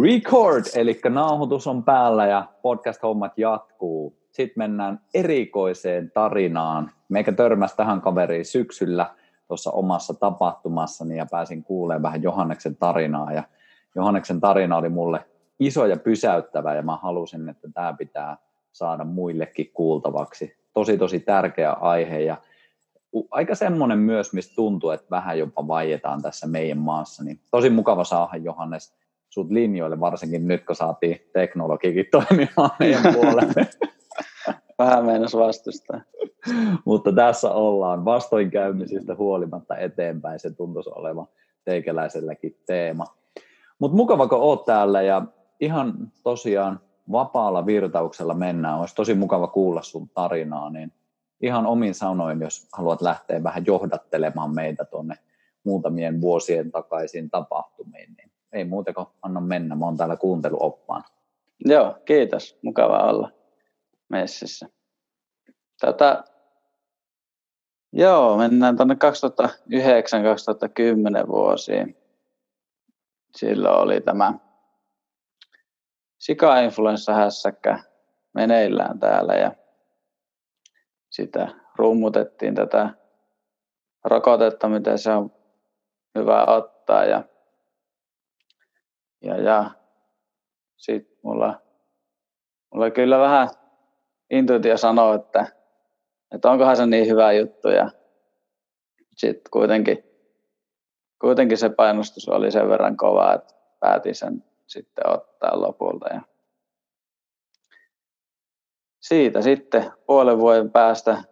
Record, eli nauhoitus on päällä ja podcast-hommat jatkuu. Sitten mennään erikoiseen tarinaan. Meikä törmäsi tähän kaveriin syksyllä tuossa omassa tapahtumassani ja pääsin kuulemaan vähän Johanneksen tarinaa. Ja Johanneksen tarina oli mulle iso ja pysäyttävä ja mä halusin, että tämä pitää saada muillekin kuultavaksi. Tosi tosi tärkeä aihe ja aika semmoinen myös, mistä tuntuu, että vähän jopa vaietaan tässä meidän maassa. Niin tosi mukava saada Johannes sut linjoille, varsinkin nyt kun saatiin teknologiikin toimimaan meidän puolelle. Vähän meinas vastustaa. Mutta tässä ollaan vastoinkäymisistä huolimatta eteenpäin. Se tuntuisi olevan teikäläiselläkin teema. Mutta mukava, kun oot täällä ja ihan tosiaan vapaalla virtauksella mennään. Olisi tosi mukava kuulla sun tarinaa, niin ihan omin sanoin, jos haluat lähteä vähän johdattelemaan meitä tuonne muutamien vuosien takaisin tapahtumiin, niin ei muuta kuin anna mennä. Mä oon täällä kuunteluoppaan. Joo, kiitos. Mukava olla messissä. Tätä, joo, mennään tuonne 2009-2010 vuosiin. Silloin oli tämä sika-influenssa-hässäkkä meneillään täällä ja sitä rummutettiin tätä rokotetta, mitä se on hyvä ottaa ja ja, ja sitten mulla, mulla kyllä vähän intuitio sanoo, että, että onkohan se niin hyvä juttu ja sitten kuitenkin, kuitenkin se painostus oli sen verran kova, että päätin sen sitten ottaa lopulta. Ja siitä sitten puolen vuoden päästä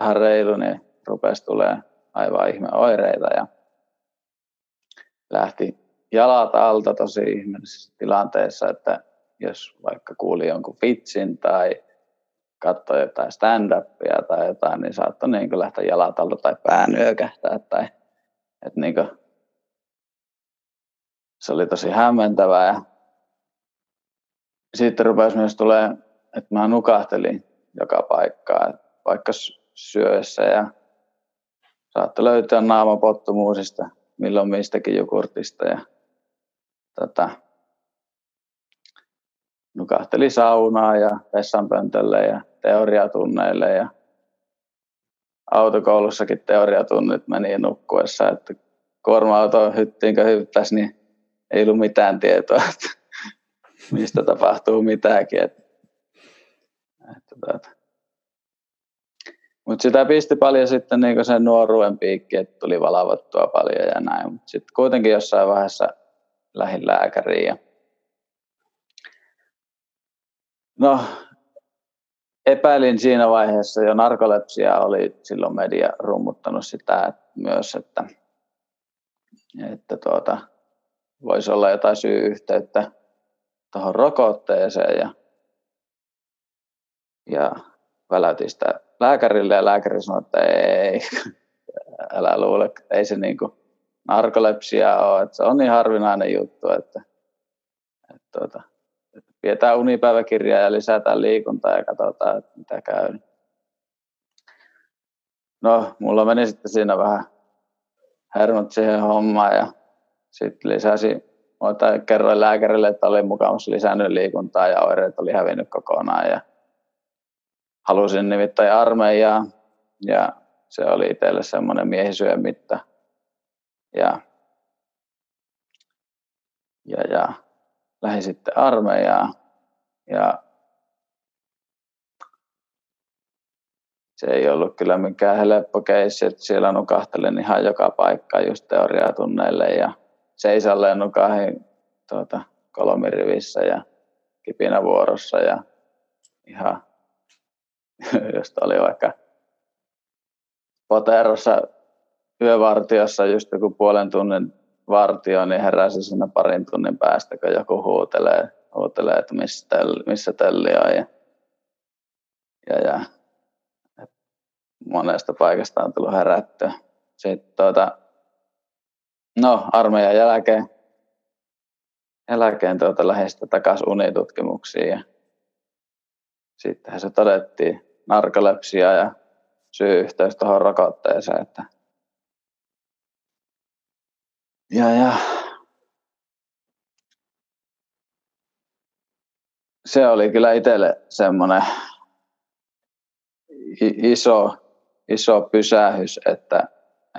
vähän reilu, niin rupesi tulee aivan ihme oireita ja lähti jalat alta tosi ihmeellisessä tilanteessa, että jos vaikka kuuli jonkun vitsin tai katsoi jotain stand-upia tai jotain, niin saattoi niin lähteä jalat alta tai pään yökähtää. Tai, että niin kuin, se oli tosi hämmentävää. Ja sitten rupesi myös tulee, että mä nukahtelin joka paikkaa, vaikka syössä ja saattoi löytyä naamapottumuusista, milloin mistäkin jogurtista ja tota, nukahteli saunaa ja vessanpöntölle ja teoriatunneille ja autokoulussakin teoriatunnit meni nukkuessa, että kuorma-auto hyttiinkö hyppäsi, niin ei ollut mitään tietoa, että mistä tapahtuu mitäänkin. Että, että, että. Mutta sitä pisti paljon sitten niin sen nuoruuden piikki, että tuli valavattua paljon ja näin. Mutta sitten kuitenkin jossain vaiheessa lähin lääkäriin. Ja no, epäilin siinä vaiheessa jo narkolepsia, oli silloin media rummuttanut sitä myös, että, että tuota, voisi olla jotain syy-yhteyttä tuohon rokotteeseen ja, ja väläytin sitä lääkärille ja lääkäri sanoi, että ei, älä luule, ei se niin narkolepsia ole. Että se on niin harvinainen juttu, että, että, tuota, että pidetään unipäiväkirjaa ja lisätään liikuntaa ja katsotaan, että mitä käy. No, mulla meni sitten siinä vähän hermot siihen hommaan ja sitten lisäsi, kerroin lääkärille, että oli mukavasti lisännyt liikuntaa ja oireet oli hävinnyt kokonaan ja halusin nimittäin armeijaa ja se oli itselle semmoinen miehisyön mitta ja, ja, ja. Lähdin sitten armeijaan ja se ei ollut kyllä mikään helppo keissi, että siellä nukahtelin ihan joka paikka just teoriatunneille ja seisalleen nukahin tuota, kolmirivissä ja kipinävuorossa ja ihan, josta oli vaikka Poterossa yövartiossa just joku puolen tunnin vartio, niin heräsi sinne parin tunnin päästä, kun joku huutelee, huutelee että missä, telli, missä telli on. Ja, ja, ja monesta paikasta on tullut herättyä. Sitten tuota, no, armeijan jälkeen, jälkeen tuota, lähestä takaisin unitutkimuksiin ja sittenhän se todettiin narkolepsia ja syy-yhteys tuohon rokotteeseen, että ja, ja. Se oli kyllä itselle semmoinen iso, iso pysähys, että,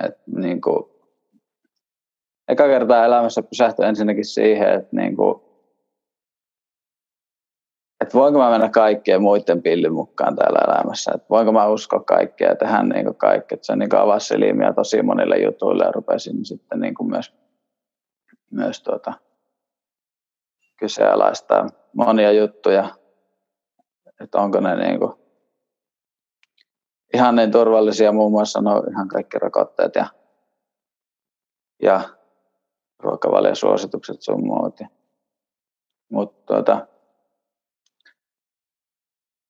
että niin kuin, eka kertaa elämässä pysähtyi ensinnäkin siihen, että niin kuin, että voinko mä mennä kaikkien muiden pillin mukaan täällä elämässä, että voinko mä uskoa kaikkea ja tehdä niin kuin kaikki, että se niin kuin avasi silmiä tosi monille jutuille ja rupesin sitten niin kuin myös, myös tuota, kyseenalaistaa monia juttuja, että onko ne niin kuin ihan niin turvallisia, muun muassa no ihan kaikki rokotteet ja, ja ruokavaliosuositukset sun muut. Mutta tuota,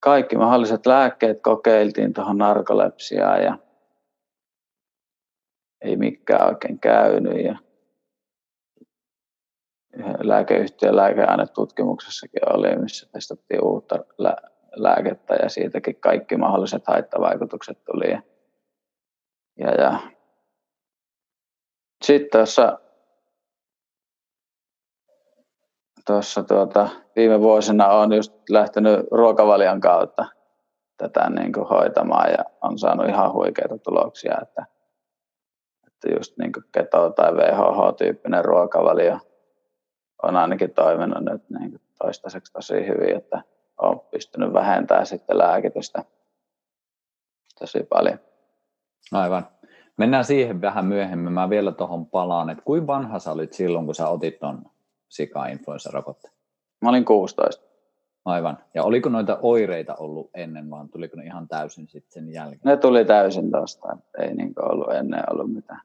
kaikki mahdolliset lääkkeet kokeiltiin tuohon narkolepsiaan ja ei mikään oikein käynyt. Ja lääkeyhtiön lääkeainetutkimuksessakin oli, missä testattiin uutta lääkettä ja siitäkin kaikki mahdolliset haittavaikutukset tuli. Ja, ja, ja. Sitten tuossa, tuossa tuota, viime vuosina on just lähtenyt ruokavalion kautta tätä niin kuin hoitamaan ja on saanut ihan huikeita tuloksia, että, että just niin kuin keto- tai VHH-tyyppinen ruokavalio on ainakin toiminut nyt niin kuin toistaiseksi tosi hyvin, että olen pystynyt vähentämään sitten lääkitystä tosi paljon. Aivan. Mennään siihen vähän myöhemmin. Mä vielä tuohon palaan, että kuinka vanha sä olit silloin, kun sä otit tuon sika-influenssarokotteen? Mä olin 16. Aivan. Ja oliko noita oireita ollut ennen, vaan tuliko ne ihan täysin sitten sen jälkeen? Ne tuli täysin tuosta, ei niin ollut ennen ollut mitään.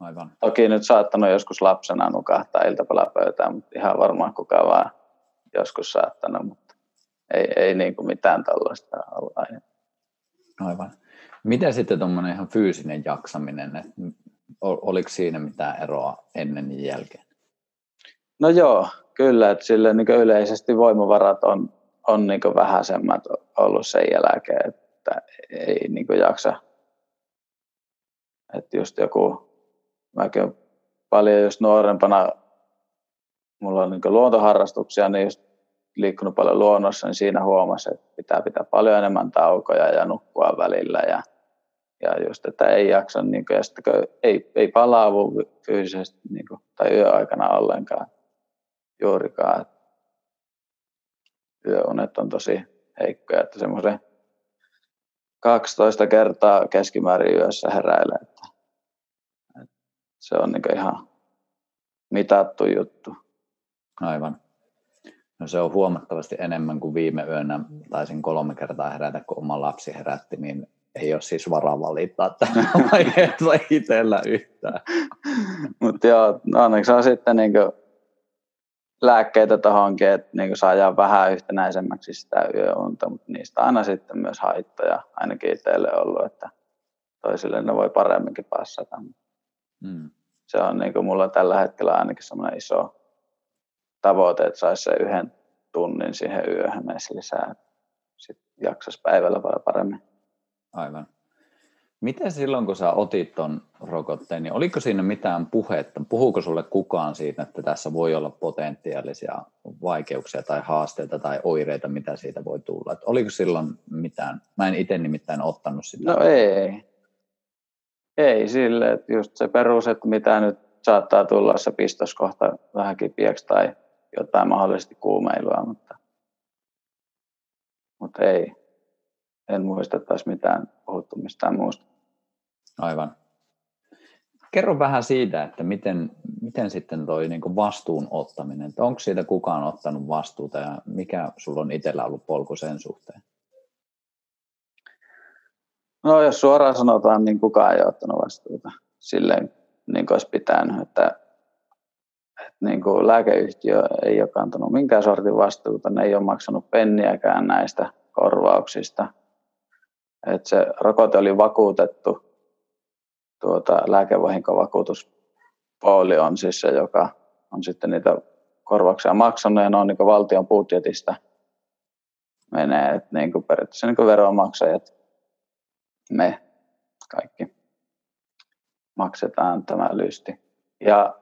Aivan. Toki nyt saattanut joskus lapsena nukahtaa iltapalapöytään, mutta ihan varmaan kukaan vaan joskus saattanut, mutta ei, ei niin kuin mitään tällaista olla. Aivan. Miten sitten tuommoinen ihan fyysinen jaksaminen, että oliko siinä mitään eroa ennen ja jälkeen? No joo, kyllä, että sille niin yleisesti voimavarat on, on niin vähäisemmät ollut sen jälkeen, että ei niin jaksa. Että just joku, mäkin paljon just nuorempana, mulla on niin luontoharrastuksia, niin just liikkunut paljon luonnossa, niin siinä huomasi, että pitää pitää paljon enemmän taukoja ja nukkua välillä ja, ja just, että ei jaksa, niin kuin, ja sitten, ei, ei palaavu fyysisesti niin kuin, tai yöaikana ollenkaan juurikaan. Yöunet on tosi heikkoja, että semmoisen 12 kertaa keskimäärin yössä heräilee. Että, se on niin ihan mitattu juttu. Aivan. No se on huomattavasti enemmän kuin viime yönä taisin kolme kertaa herätä, kun oma lapsi herätti, niin ei ole siis varaa valittaa tällä vaiheessa itsellä yhtään. Mutta joo, no onneksi on sitten niin lääkkeitä tuohonkin, että niin saadaan vähän yhtenäisemmäksi sitä yöunta, mutta niistä aina sitten myös haittoja ainakin itselle ollut, että toisille ne voi paremminkin passata. Mm. Se on niin mulla tällä hetkellä ainakin semmoinen iso tavoite, että saisi se yhden tunnin siihen yöhön edes lisää. Sitten jaksaisi päivällä paljon paremmin. Aivan. Miten silloin, kun sä otit ton rokotteen, niin oliko siinä mitään puhetta? Puhuuko sulle kukaan siitä, että tässä voi olla potentiaalisia vaikeuksia tai haasteita tai oireita, mitä siitä voi tulla? Et oliko silloin mitään? Mä en itse nimittäin ottanut sitä. No ei. Ei sille, että just se perus, että mitä nyt saattaa tulla se pistoskohta vähän kipiäksi tai jotain mahdollisesti kuumeilua, mutta, mutta ei. En muista, että olisi mitään puhuttu mistään muusta. Aivan. Kerro vähän siitä, että miten, miten sitten toi niin vastuun ottaminen, että onko siitä kukaan ottanut vastuuta ja mikä sulla on itsellä ollut polku sen suhteen? No jos suoraan sanotaan, niin kukaan ei ole ottanut vastuuta silleen niin kuin olisi pitänyt, että niin kuin lääkeyhtiö ei ole kantanut minkään sortin vastuuta, ne ei ole maksanut penniäkään näistä korvauksista. Et se rokote oli vakuutettu, tuota, lääkevahinkovakuutuspooli on siis se, joka on sitten niitä korvauksia maksanut ja ne on niin valtion budjetista menee, että niin kuin periaatteessa niin kuin veronmaksajat, me kaikki maksetaan tämä lysti. Ja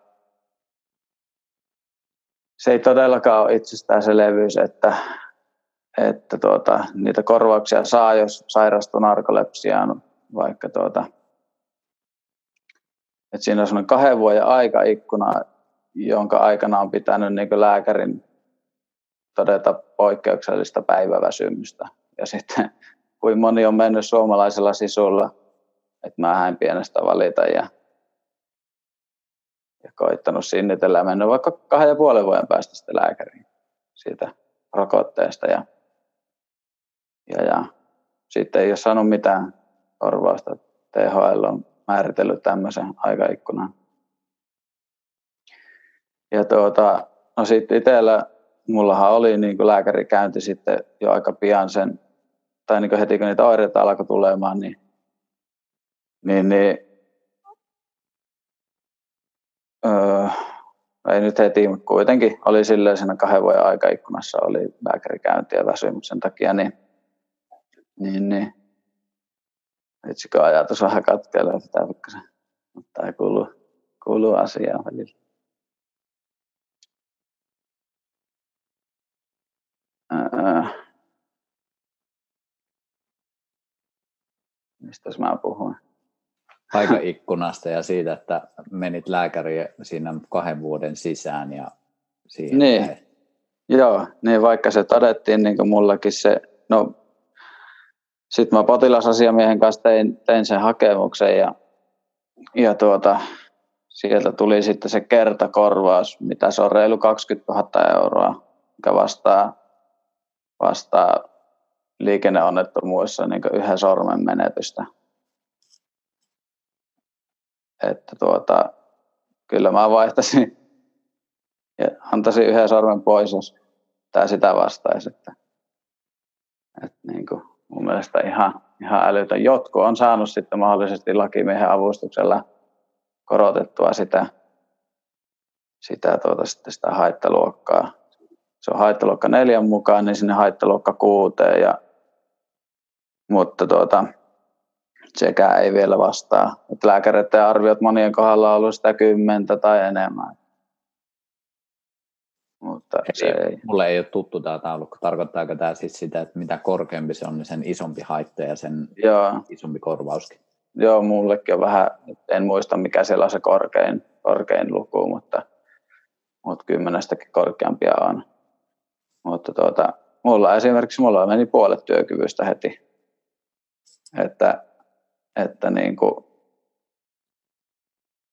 se ei todellakaan ole itsestäänselvyys, että että tuota, niitä korvauksia saa, jos sairastuu narkolepsiaan, vaikka tuota, että siinä on sellainen kahden vuoden aikaikkuna, jonka aikana on pitänyt niin lääkärin todeta poikkeuksellista päiväväsymystä. Ja sitten kuin moni on mennyt suomalaisella sisulla, että mä en pienestä valita ja, ja koittanut sinnitellä ja mennyt vaikka kahden ja puolen vuoden päästä sitten lääkäriin siitä rokotteesta. Ja, ja, ja sitten ei ole saanut mitään korvausta. THL on määritellyt tämmöisen aikaikkunan. Ja tuota, no sitten itsellä, mullahan oli niin kuin lääkärikäynti sitten jo aika pian sen, tai niin kuin heti kun niitä oireita alkoi tulemaan, niin, niin, niin öö, ei nyt heti, mutta kuitenkin oli silleen siinä kahden vuoden aikaikkunassa oli lääkärikäynti ja väsymyksen takia, niin, niin, niin Vitsikö ajatus vähän katkeilla sitä se, mutta ei kuulu, kuulu asiaan välillä. Mistä mä puhuin? Aikaikkunasta ja siitä, että menit lääkäriin siinä kahden vuoden sisään ja siihen. Niin. Joo, niin vaikka se todettiin niin kuin mullakin se, no sitten mä potilasasiamiehen kanssa tein, tein sen hakemuksen ja, ja tuota, sieltä tuli sitten se kertakorvaus, mitä se on reilu 20 000 euroa, mikä vastaa, vastaa liikenneonnettomuudessa niin yhden sormen menetystä. Että tuota, kyllä mä vaihtaisin ja antaisin yhden sormen pois, jos tämä sitä vastaisi. Että, että niin kuin, mielestä ihan, ihan älytön. Jotkut on saanut sitten mahdollisesti lakimiehen avustuksella korotettua sitä, sitä, tuota, sitten sitä haittaluokkaa. Se on haittaluokka neljän mukaan, niin sinne haittaluokka kuuteen. Ja, mutta tuota, sekään ei vielä vastaa. lääkäreiden arviot monien kohdalla on ollut sitä kymmentä tai enemmän mutta ei, se ei. Mulle ei ole tuttu tämä taulukko. Tarkoittaako tämä siis sitä, että mitä korkeampi se on, niin sen isompi haitta ja sen Joo. isompi korvauskin? Joo, mullekin on vähän, en muista mikä siellä on se korkein, korkein luku, mutta, mutta kymmenestäkin korkeampia on. Mutta tuota, mulla esimerkiksi mulla meni puolet työkyvystä heti. Että, että niin kuin,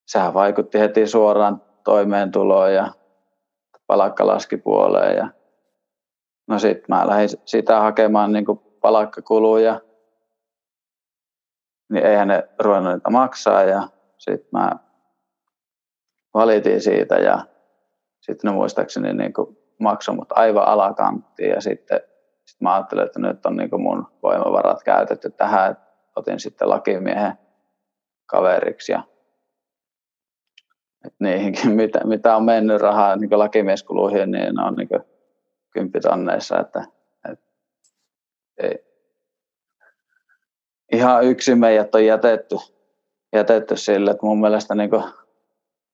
sehän vaikutti heti suoraan toimeentuloon ja palakka laski puoleen ja no sitten mä lähdin sitä hakemaan niin palakkakuluja, niin eihän ne ruvennut niitä maksaa ja sitten mä valitin siitä ja sitten ne muistaakseni niin maksoi mut aivan alakanttiin ja sitten sit mä ajattelin, että nyt on niin mun voimavarat käytetty tähän, otin sitten lakimiehen kaveriksi ja niihinkin, mitä, mitä on mennyt rahaa niin lakimieskuluihin, niin on niin kymppitonneissa, että, että ei. ihan yksin meidät on jätetty, jätetty sille, että mun mielestä niin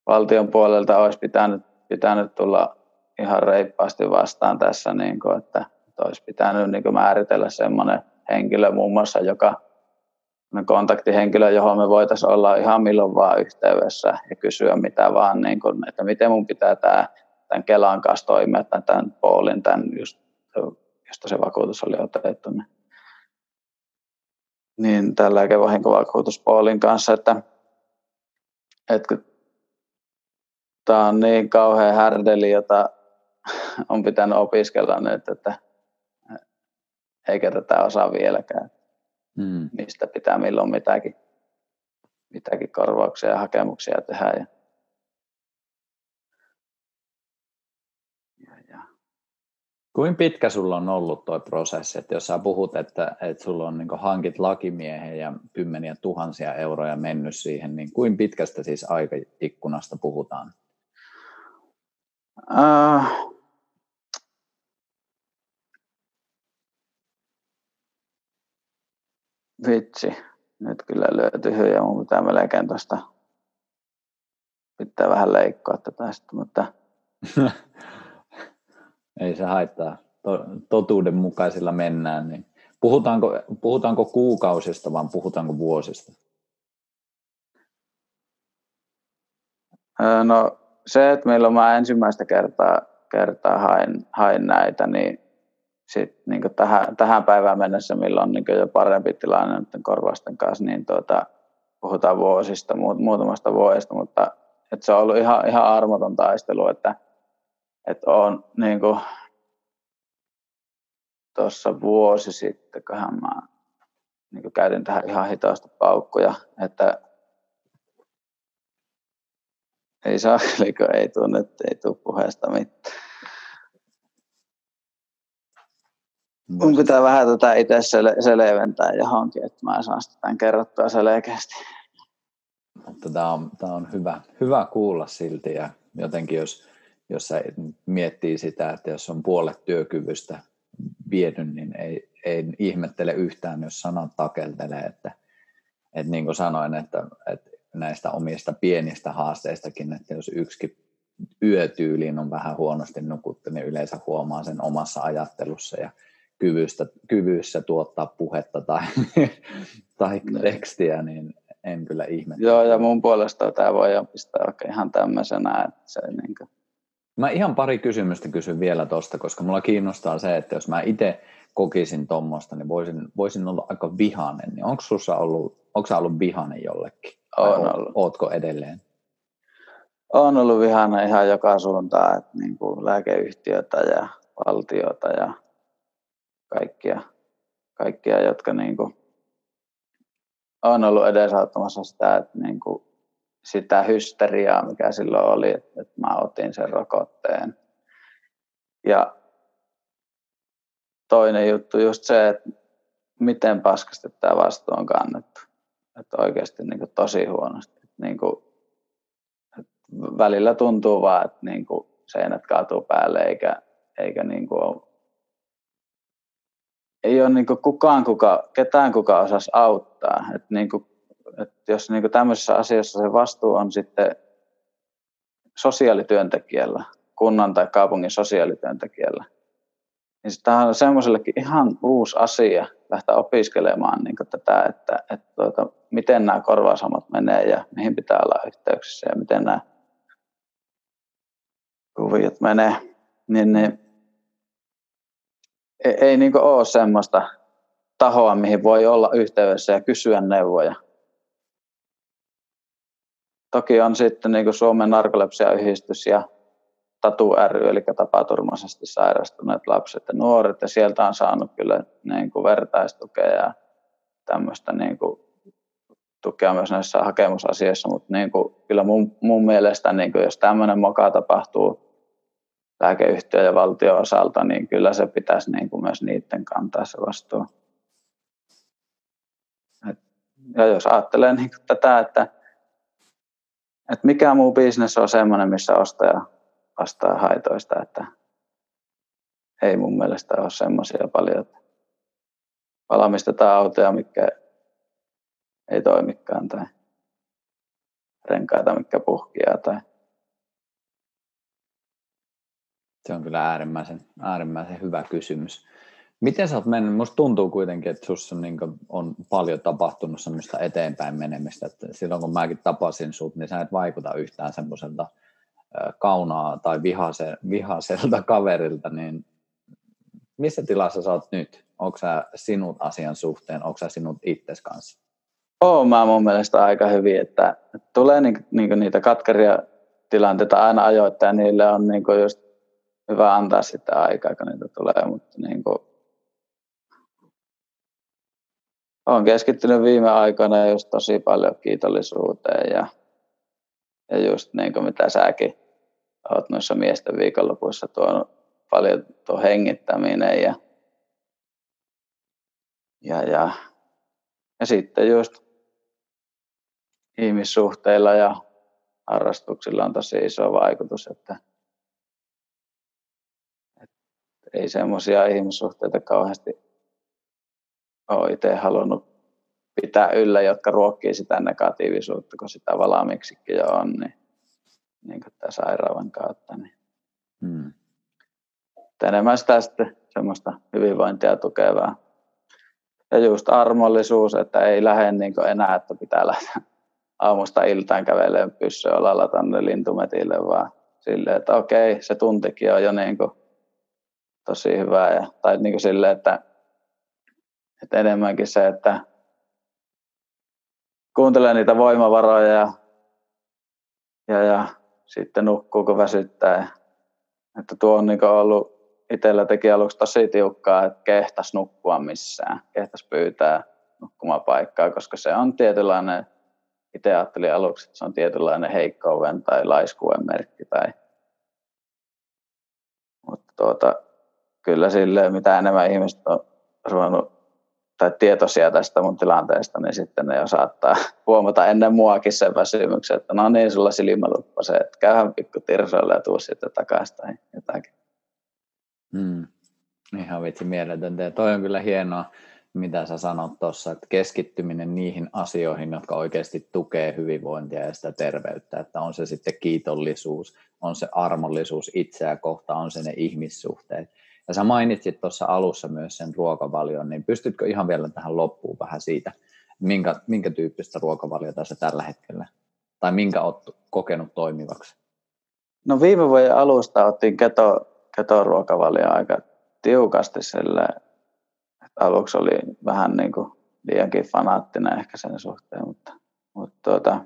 valtion puolelta olisi pitänyt, pitänyt tulla ihan reippaasti vastaan tässä, niin kuin, että, että olisi pitänyt niin määritellä semmoinen henkilö muun muassa, joka kontaktihenkilö, johon me voitaisiin olla ihan milloin vaan yhteydessä ja kysyä mitä vaan, niin kun, että miten mun pitää tämä, tämän Kelan kanssa toimia, tai tämän Paulin, tämän just, josta se vakuutus oli otettu. Niin, niin tällä vahinkovakuutus Paulin kanssa, että, että tämä on niin kauhean härdeli, jota on pitänyt opiskella nyt, että eikä tätä osaa vieläkään mm. mistä pitää milloin mitäkin, mitäkin korvauksia ja hakemuksia tehdä. Ja, ja, ja. Kuinka pitkä sulla on ollut tuo prosessi, että jos sä puhut, että, että sulla on niin hankit lakimiehen ja kymmeniä tuhansia euroja mennyt siihen, niin kuinka pitkästä siis aikaikkunasta puhutaan? Uh, Vitsi, nyt kyllä löytyy hyviä, mun pitää melkein tuosta pitää vähän leikkoa tätä sitten, mutta... Ei se haittaa. to, totuudenmukaisilla mennään, niin puhutaanko, puhutaanko kuukausista vai puhutaanko vuosista? No se, että milloin mä ensimmäistä kertaa, kertaa hain, hain näitä, niin sit, niin tähän, tähän päivään mennessä, milloin on niin jo parempi tilanne korvausten kanssa, niin tuota, puhutaan vuosista, muutamasta vuodesta, mutta että se on ollut ihan, ihan armoton taistelu, että, että on niin kuin, tuossa vuosi sitten, kun mä niin kuin käytin tähän ihan hitaasti paukkuja, että ei saa, kun ei tunne, ei tule puheesta mitään. Mun pitää vähän tätä itse selventää johonkin, että mä saan tämän kerrottua selkeästi. Mutta tämä on, tämä on hyvä, hyvä kuulla silti ja jotenkin jos, jos sä miettii sitä, että jos on puolet työkyvystä vienyt, niin ei, ei ihmettele yhtään, jos sanat takeltelee, että, että niin kuin sanoin, että, että näistä omista pienistä haasteistakin, että jos yksikin yötyyliin on vähän huonosti nukuttu, niin yleensä huomaa sen omassa ajattelussa ja kyvystä, kyvyssä tuottaa puhetta tai, tai niin. tekstiä, niin en kyllä ihmettä. Joo, ja mun puolesta tämä voi pistää oikein ihan tämmöisenä, että se niin kuin... Mä ihan pari kysymystä kysyn vielä tuosta, koska mulla kiinnostaa se, että jos mä itse kokisin tuommoista, niin voisin, voisin olla aika vihainen. Niin onko sussa ollut, onko ollut vihainen jollekin? On ollut. Ootko edelleen? On ollut vihainen ihan joka suuntaan, että niin kuin lääkeyhtiötä ja valtiota ja kaikkia, kaikkia jotka niin kuin on ollut edesauttamassa sitä, että niin kuin sitä hysteriaa, mikä silloin oli, että, että mä otin sen rokotteen. Ja toinen juttu just se, että miten paskasti tämä vastuu on kannettu. Että oikeasti niin kuin tosi huonosti. Että niin kuin, että välillä tuntuu vaan, että niin kuin seinät kaatuu päälle eikä, eikä niin kuin ole ei ole niin kukaan, kuka, ketään kuka osaisi auttaa. Et niin kuin, et jos niin tämmöisessä asiassa se vastuu on sitten sosiaalityöntekijällä, kunnan tai kaupungin sosiaalityöntekijällä, niin tämä on semmoisellekin ihan uusi asia lähteä opiskelemaan niin tätä, että, että tuota, miten nämä korvausamat menee ja mihin pitää olla yhteyksissä ja miten nämä kuviot menee. Niin, niin ei, ei niin ole semmoista tahoa, mihin voi olla yhteydessä ja kysyä neuvoja. Toki on sitten niin Suomen narkolepsiayhdistys ja Tatu ry, eli tapaturmaisesti sairastuneet lapset ja nuoret, ja sieltä on saanut kyllä niin kuin vertaistukea ja tämmöistä niin kuin tukea myös näissä hakemusasioissa, mutta niin kuin, kyllä mun, mun mielestä, niin kuin jos tämmöinen moka tapahtuu lääkeyhtiö ja valtion osalta, niin kyllä se pitäisi niin kuin myös niiden kantaa se vastuu. Ja jos ajattelee niin kuin tätä, että, että mikä muu bisnes on sellainen, missä ostaja vastaa haitoista, että ei mun mielestä ole semmoisia paljon, että valmistetaan autoja, mikä ei toimikaan tai renkaita, mikä puhkia tai Se on kyllä äärimmäisen, äärimmäisen hyvä kysymys. Miten sä oot mennyt? Musta tuntuu kuitenkin, että sussa on, niin on paljon tapahtunut semmoista eteenpäin menemistä. Että silloin kun mäkin tapasin sut, niin sä et vaikuta yhtään semmoiselta kaunaa tai vihase, vihaselta kaverilta, niin missä tilassa sä oot nyt? Onko sä sinut asian suhteen, onko sä sinut itses kanssa? Oon mä mun mielestä aika hyvin, että tulee niinku, niinku niitä katkeria tilanteita aina ajoittain, niille on niinku just hyvä antaa sitä aikaa, kun niitä tulee, mutta niin kuin, olen keskittynyt viime aikoina just tosi paljon kiitollisuuteen ja, ja just niin kuin mitä säkin olet noissa miesten viikonlopuissa tuonut paljon tuo hengittäminen ja, ja, ja, ja sitten just ihmissuhteilla ja harrastuksilla on tosi iso vaikutus, että ei semmoisia ihmissuhteita kauheasti ole itse halunnut pitää yllä, jotka ruokkii sitä negatiivisuutta, kun sitä valmiiksikin jo on, niin, niin kuin tämä sairaavan kautta. Niin. Hmm. Enemmän sitä sitten semmoista hyvinvointia tukevaa. Ja just armollisuus, että ei lähde niin enää, että pitää lähteä aamusta iltaan kävelemään pyssyolalla tänne lintumetille, vaan silleen, että okei, se tuntikin on jo niin kuin tosi hyvä. Ja, tai niin kuin silleen, että, että enemmänkin se, että kuuntelee niitä voimavaroja ja, ja, ja sitten nukkuu, kun väsyttää. Että tuo on niin ollut itsellä teki aluksi tosi tiukkaa, että kehtäisi nukkua missään, kehtäisi pyytää nukkumapaikkaa, koska se on tietynlainen, itse ajattelin aluksi, että se on tietynlainen heikkouden tai laiskuuden merkki. Tai... Mutta tuota, kyllä sille, mitä enemmän ihmiset on ruvennut tai tietoisia tästä mun tilanteesta, niin sitten ne jo saattaa huomata ennen muakin sen väsymyksen, että no niin, sulla silmäluppa se, että käyhän pikku tirsoille ja tuu sitten takaisin tai jotakin. Hmm. Ihan vitsi mieletöntä. Ja toi on kyllä hienoa, mitä sä sanot tuossa, että keskittyminen niihin asioihin, jotka oikeasti tukee hyvinvointia ja sitä terveyttä, että on se sitten kiitollisuus, on se armollisuus itseä kohtaan, on se ne ihmissuhteet. Ja sä mainitsit tuossa alussa myös sen ruokavalion, niin pystytkö ihan vielä tähän loppuun vähän siitä, minkä, minkä tyyppistä ruokavaliota sä tällä hetkellä, tai minkä oot kokenut toimivaksi? No viime vuoden alusta otin keto, ketoruokavalio aika tiukasti sille, että aluksi oli vähän niin kuin liiankin fanaattinen ehkä sen suhteen, mutta, mutta tuota,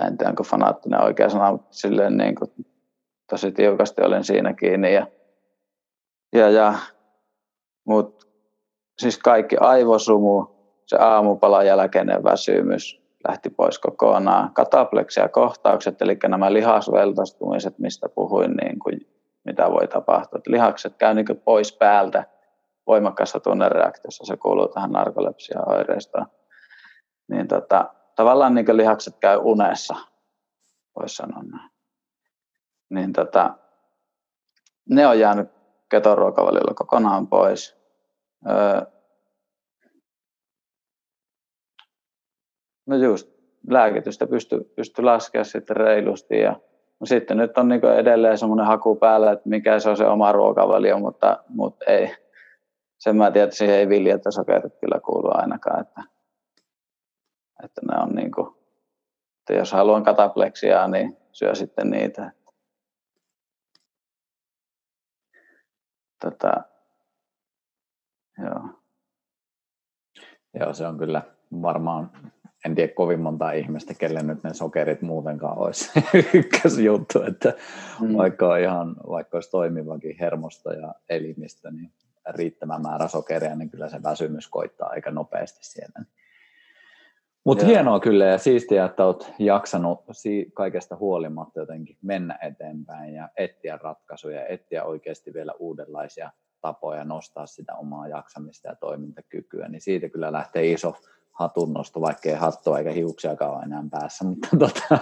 en tiedä onko fanaattinen oikea sana, mutta silleen niin kuin tosi tiukasti olin siinä kiinni ja, ja, ja mutta siis kaikki aivosumu, se aamupalan jälkeinen väsymys lähti pois kokonaan. Katapleksia kohtaukset, eli nämä lihasveltostumiset, mistä puhuin, niin kuin mitä voi tapahtua. Että lihakset käy niin pois päältä voimakkaassa tunnereaktiossa, se kuuluu tähän narkolepsia-oireistoon. Niin tota, tavallaan niin lihakset käy unessa, voisi sanoa näin. Niin tota, ne on jäänyt ketoruokavaliolla kokonaan pois. Öö, no just, lääkitystä pystyy pysty laskemaan sitten reilusti ja No sitten nyt on niin edelleen semmoinen haku päällä, että mikä se on se oma ruokavalio, mutta, mutta ei. Sen mä tiedän, että siihen ei viljat ja sokerit kyllä kuulu ainakaan. Että, että ne on niin kuin, että jos haluan katapleksia, niin syö sitten niitä. Tota, joo. Joo, se on kyllä varmaan en tiedä kovin monta ihmistä, kelle nyt ne sokerit muutenkaan olisi ykkösjuttu, että mm. vaikka, on ihan, vaikka olisi toimivakin hermosto ja elimistö, niin riittävä määrä sokeria, niin kyllä se väsymys koittaa aika nopeasti siellä. Mutta hienoa kyllä ja siistiä, että olet jaksanut kaikesta huolimatta jotenkin mennä eteenpäin ja etsiä ratkaisuja, etsiä oikeasti vielä uudenlaisia tapoja nostaa sitä omaa jaksamista ja toimintakykyä, niin siitä kyllä lähtee iso hatunnosto, vaikka ei hattua eikä hiuksiakaan ole enää päässä, mutta tota,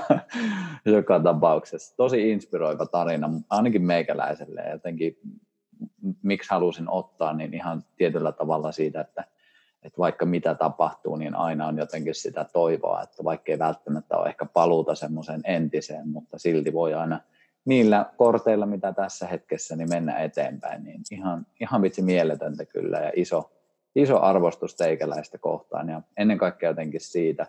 joka tapauksessa. Tosi inspiroiva tarina, ainakin meikäläiselle. Jotenkin miksi halusin ottaa, niin ihan tietyllä tavalla siitä, että, että vaikka mitä tapahtuu, niin aina on jotenkin sitä toivoa, että vaikka ei välttämättä ole ehkä paluuta semmoiseen entiseen, mutta silti voi aina niillä korteilla, mitä tässä hetkessä, niin mennä eteenpäin, niin ihan, ihan vitsi mieletöntä kyllä ja iso, iso arvostus teikäläistä kohtaan. Ja ennen kaikkea jotenkin siitä,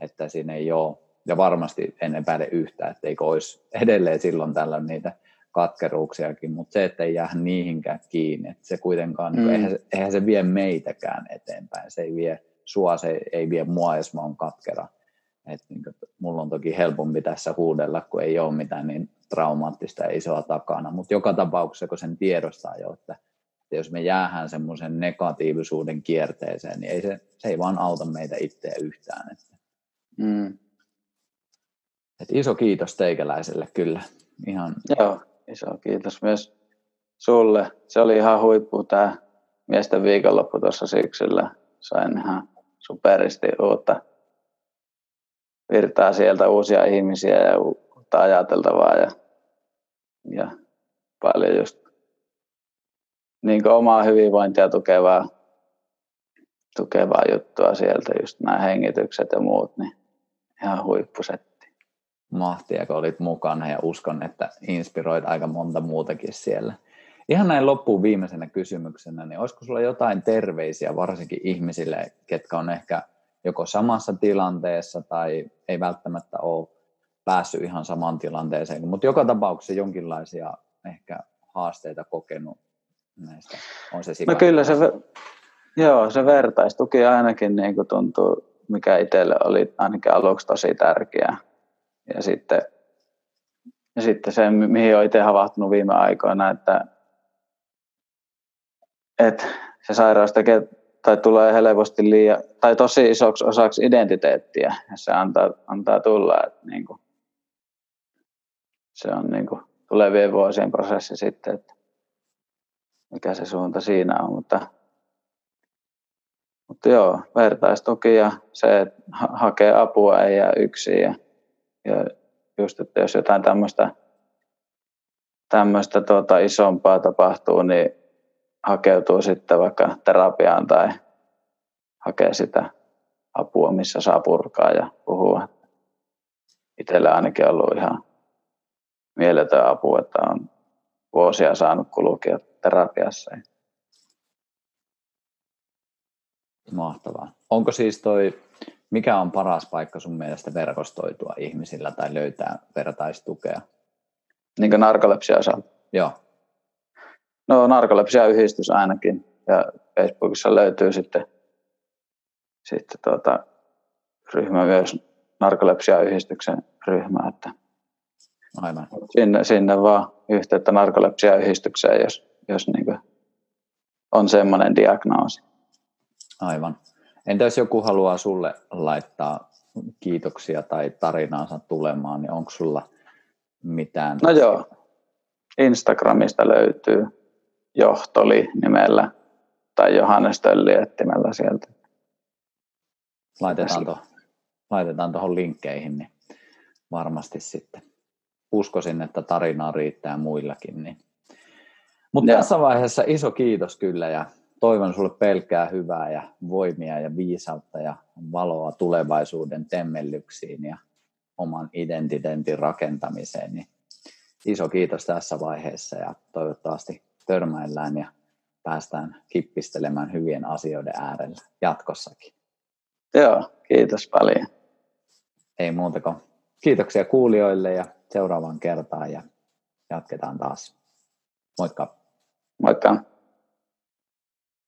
että siinä ei ole, ja varmasti en epäile yhtään, etteikö olisi edelleen silloin tällä niitä katkeruuksiakin, mutta se, että ei jää niihinkään kiinni, että se kuitenkaan, niin mm. niin eihän, eihän se vie meitäkään eteenpäin, se ei vie sua, se ei vie mua, jos mä oon katkera. Et niin kuin, mulla on toki helpompi tässä huudella, kun ei ole mitään niin traumaattista ja isoa takana, mutta joka tapauksessa, kun sen tiedostaa jo, että että jos me jäähän semmoisen negatiivisuuden kierteeseen, niin ei se, se ei vaan auta meitä itseä yhtään. Että. Mm. Et iso kiitos teikäläiselle kyllä. Ihan... Joo, iso kiitos myös sulle. Se oli ihan huippu tämä miesten viikonloppu tuossa syksyllä. Sain ihan superisti uutta virtaa sieltä, uusia ihmisiä ja uutta ajateltavaa ja, ja paljon just niin omaa hyvinvointia tukevaa, tukevaa juttua sieltä, just nämä hengitykset ja muut, niin ihan huippusetti. Mahtia, kun olit mukana ja uskon, että inspiroit aika monta muutakin siellä. Ihan näin loppuun viimeisenä kysymyksenä, niin olisiko sulla jotain terveisiä varsinkin ihmisille, ketkä on ehkä joko samassa tilanteessa tai ei välttämättä ole päässyt ihan samaan tilanteeseen, mutta joka tapauksessa jonkinlaisia ehkä haasteita kokenut näistä. On se no kyllä se, joo, se vertaistuki ainakin niin kuin tuntuu, mikä itselle oli ainakin aluksi tosi tärkeää. Ja sitten, ja sitten se, mihin olen itse havahtunut viime aikoina, että, että se sairaus tekee tai tulee helposti liian, tai tosi isoksi osaksi identiteettiä, ja se antaa, antaa tulla, että niin kuin, se on niin kuin tulevien vuosien prosessi sitten, että mikä se suunta siinä on, mutta, mutta joo, vertaistuki ja se, että hakee apua ei jää yksin ja, ja just, että jos jotain tämmöistä tämmöistä tuota isompaa tapahtuu, niin hakeutuu sitten vaikka terapiaan tai hakee sitä apua, missä saa purkaa ja puhua. Itsellä ainakin ollut ihan mieletön apu, että on vuosia saanut kulkea terapiassa. Mahtavaa. Onko siis toi, mikä on paras paikka sun mielestä verkostoitua ihmisillä tai löytää vertaistukea? Niin kuin narkolepsia osalta? Joo. No narkolepsia-yhdistys ainakin. Ja Facebookissa löytyy sitten, sitten tuota, ryhmä myös narkolepsia-yhdistyksen ryhmä. Että Aivan. Sinne, sinne vaan yhteyttä narkolepsia-yhdistykseen, jos, jos niin on semmoinen diagnoosi. Aivan. Entä jos joku haluaa sulle laittaa kiitoksia tai tarinaansa tulemaan, niin onko sulla mitään? No joo, Instagramista löytyy Johtoli nimellä tai Johannes Tölli etsimellä sieltä. Laitetaan, to, laitetaan tuohon linkkeihin, niin varmasti sitten uskoisin, että tarinaa riittää muillakin. Niin. Mutta tässä vaiheessa iso kiitos kyllä ja toivon sulle pelkkää hyvää ja voimia ja viisautta ja valoa tulevaisuuden temmellyksiin ja oman identiteetin rakentamiseen. Niin iso kiitos tässä vaiheessa ja toivottavasti törmäillään ja päästään kippistelemään hyvien asioiden äärellä jatkossakin. Joo, kiitos paljon. Ei muuta kuin kiitoksia kuulijoille ja seuraavaan kertaan ja jatketaan taas. Moikka! Moikka!